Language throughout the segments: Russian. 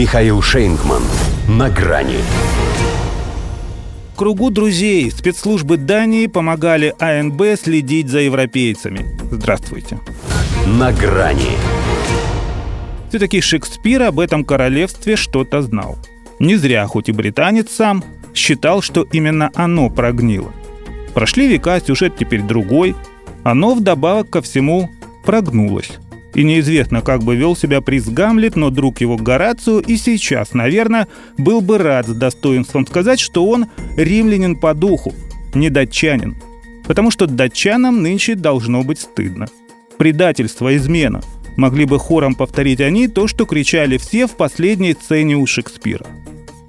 Михаил Шейнгман. На грани. В кругу друзей спецслужбы Дании помогали АНБ следить за европейцами. Здравствуйте. На грани. Все-таки Шекспир об этом королевстве что-то знал. Не зря, хоть и британец сам, считал, что именно оно прогнило. Прошли века, сюжет теперь другой. Оно вдобавок ко всему прогнулось. И неизвестно, как бы вел себя приз Гамлет, но друг его Горацио и сейчас, наверное, был бы рад с достоинством сказать, что он римлянин по духу, не датчанин. Потому что датчанам нынче должно быть стыдно. Предательство, измена. Могли бы хором повторить они то, что кричали все в последней сцене у Шекспира.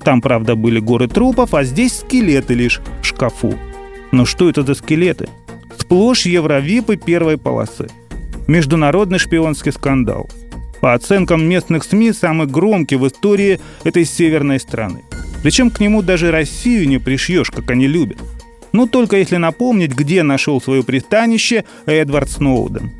Там, правда, были горы трупов, а здесь скелеты лишь в шкафу. Но что это за скелеты? Сплошь евровипы первой полосы – международный шпионский скандал. По оценкам местных СМИ, самый громкий в истории этой северной страны. Причем к нему даже Россию не пришьешь, как они любят. Ну, только если напомнить, где нашел свое пристанище Эдвард Сноуден.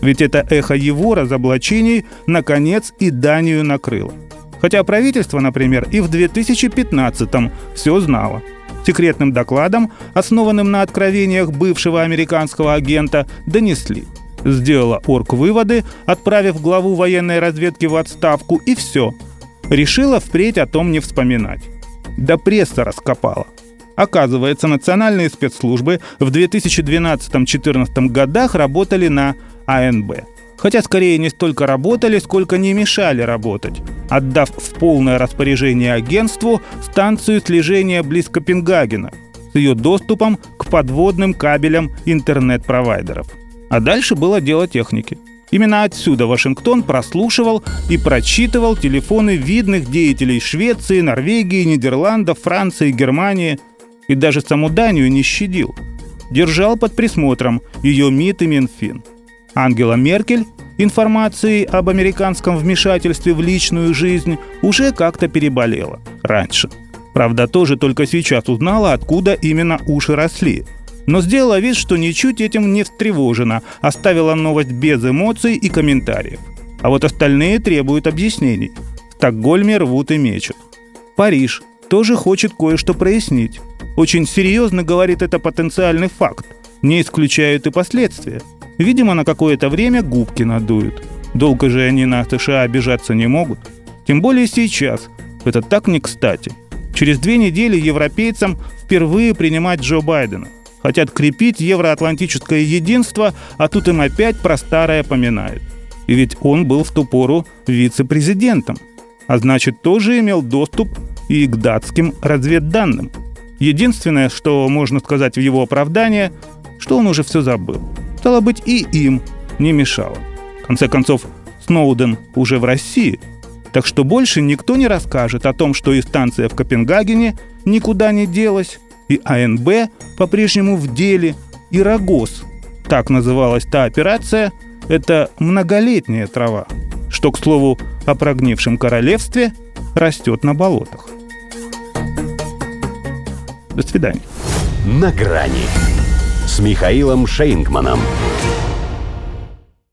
Ведь это эхо его разоблачений, наконец, и Данию накрыло. Хотя правительство, например, и в 2015-м все знало. Секретным докладом, основанным на откровениях бывшего американского агента, донесли – Сделала орг выводы, отправив главу военной разведки в отставку, и все. Решила впредь о том не вспоминать. Да пресса раскопала. Оказывается, национальные спецслужбы в 2012-2014 годах работали на АНБ. Хотя скорее не столько работали, сколько не мешали работать, отдав в полное распоряжение агентству станцию слежения близ Копенгагена с ее доступом к подводным кабелям интернет-провайдеров – а дальше было дело техники. Именно отсюда Вашингтон прослушивал и прочитывал телефоны видных деятелей Швеции, Норвегии, Нидерландов, Франции, Германии и даже саму Данию не щадил. Держал под присмотром ее МИД и Минфин. Ангела Меркель информацией об американском вмешательстве в личную жизнь уже как-то переболела раньше. Правда, тоже только сейчас узнала, откуда именно уши росли – но сделала вид, что ничуть этим не встревожена, оставила новость без эмоций и комментариев. А вот остальные требуют объяснений. В Стокгольме рвут и мечут. Париж тоже хочет кое-что прояснить. Очень серьезно говорит это потенциальный факт. Не исключают и последствия. Видимо, на какое-то время губки надуют. Долго же они на США обижаться не могут. Тем более сейчас. Это так не кстати. Через две недели европейцам впервые принимать Джо Байдена – Хотят крепить евроатлантическое единство, а тут им опять про старое поминают. И ведь он был в ту пору вице-президентом, а значит тоже имел доступ и к датским разведданным. Единственное, что можно сказать в его оправдание, что он уже все забыл. Стало быть, и им не мешало. В конце концов, Сноуден уже в России, так что больше никто не расскажет о том, что и станция в Копенгагене никуда не делась, и АНБ по-прежнему в деле, и Рогоз. Так называлась та операция, это многолетняя трава, что, к слову, о прогнившем королевстве растет на болотах. До свидания. На грани с Михаилом Шейнгманом.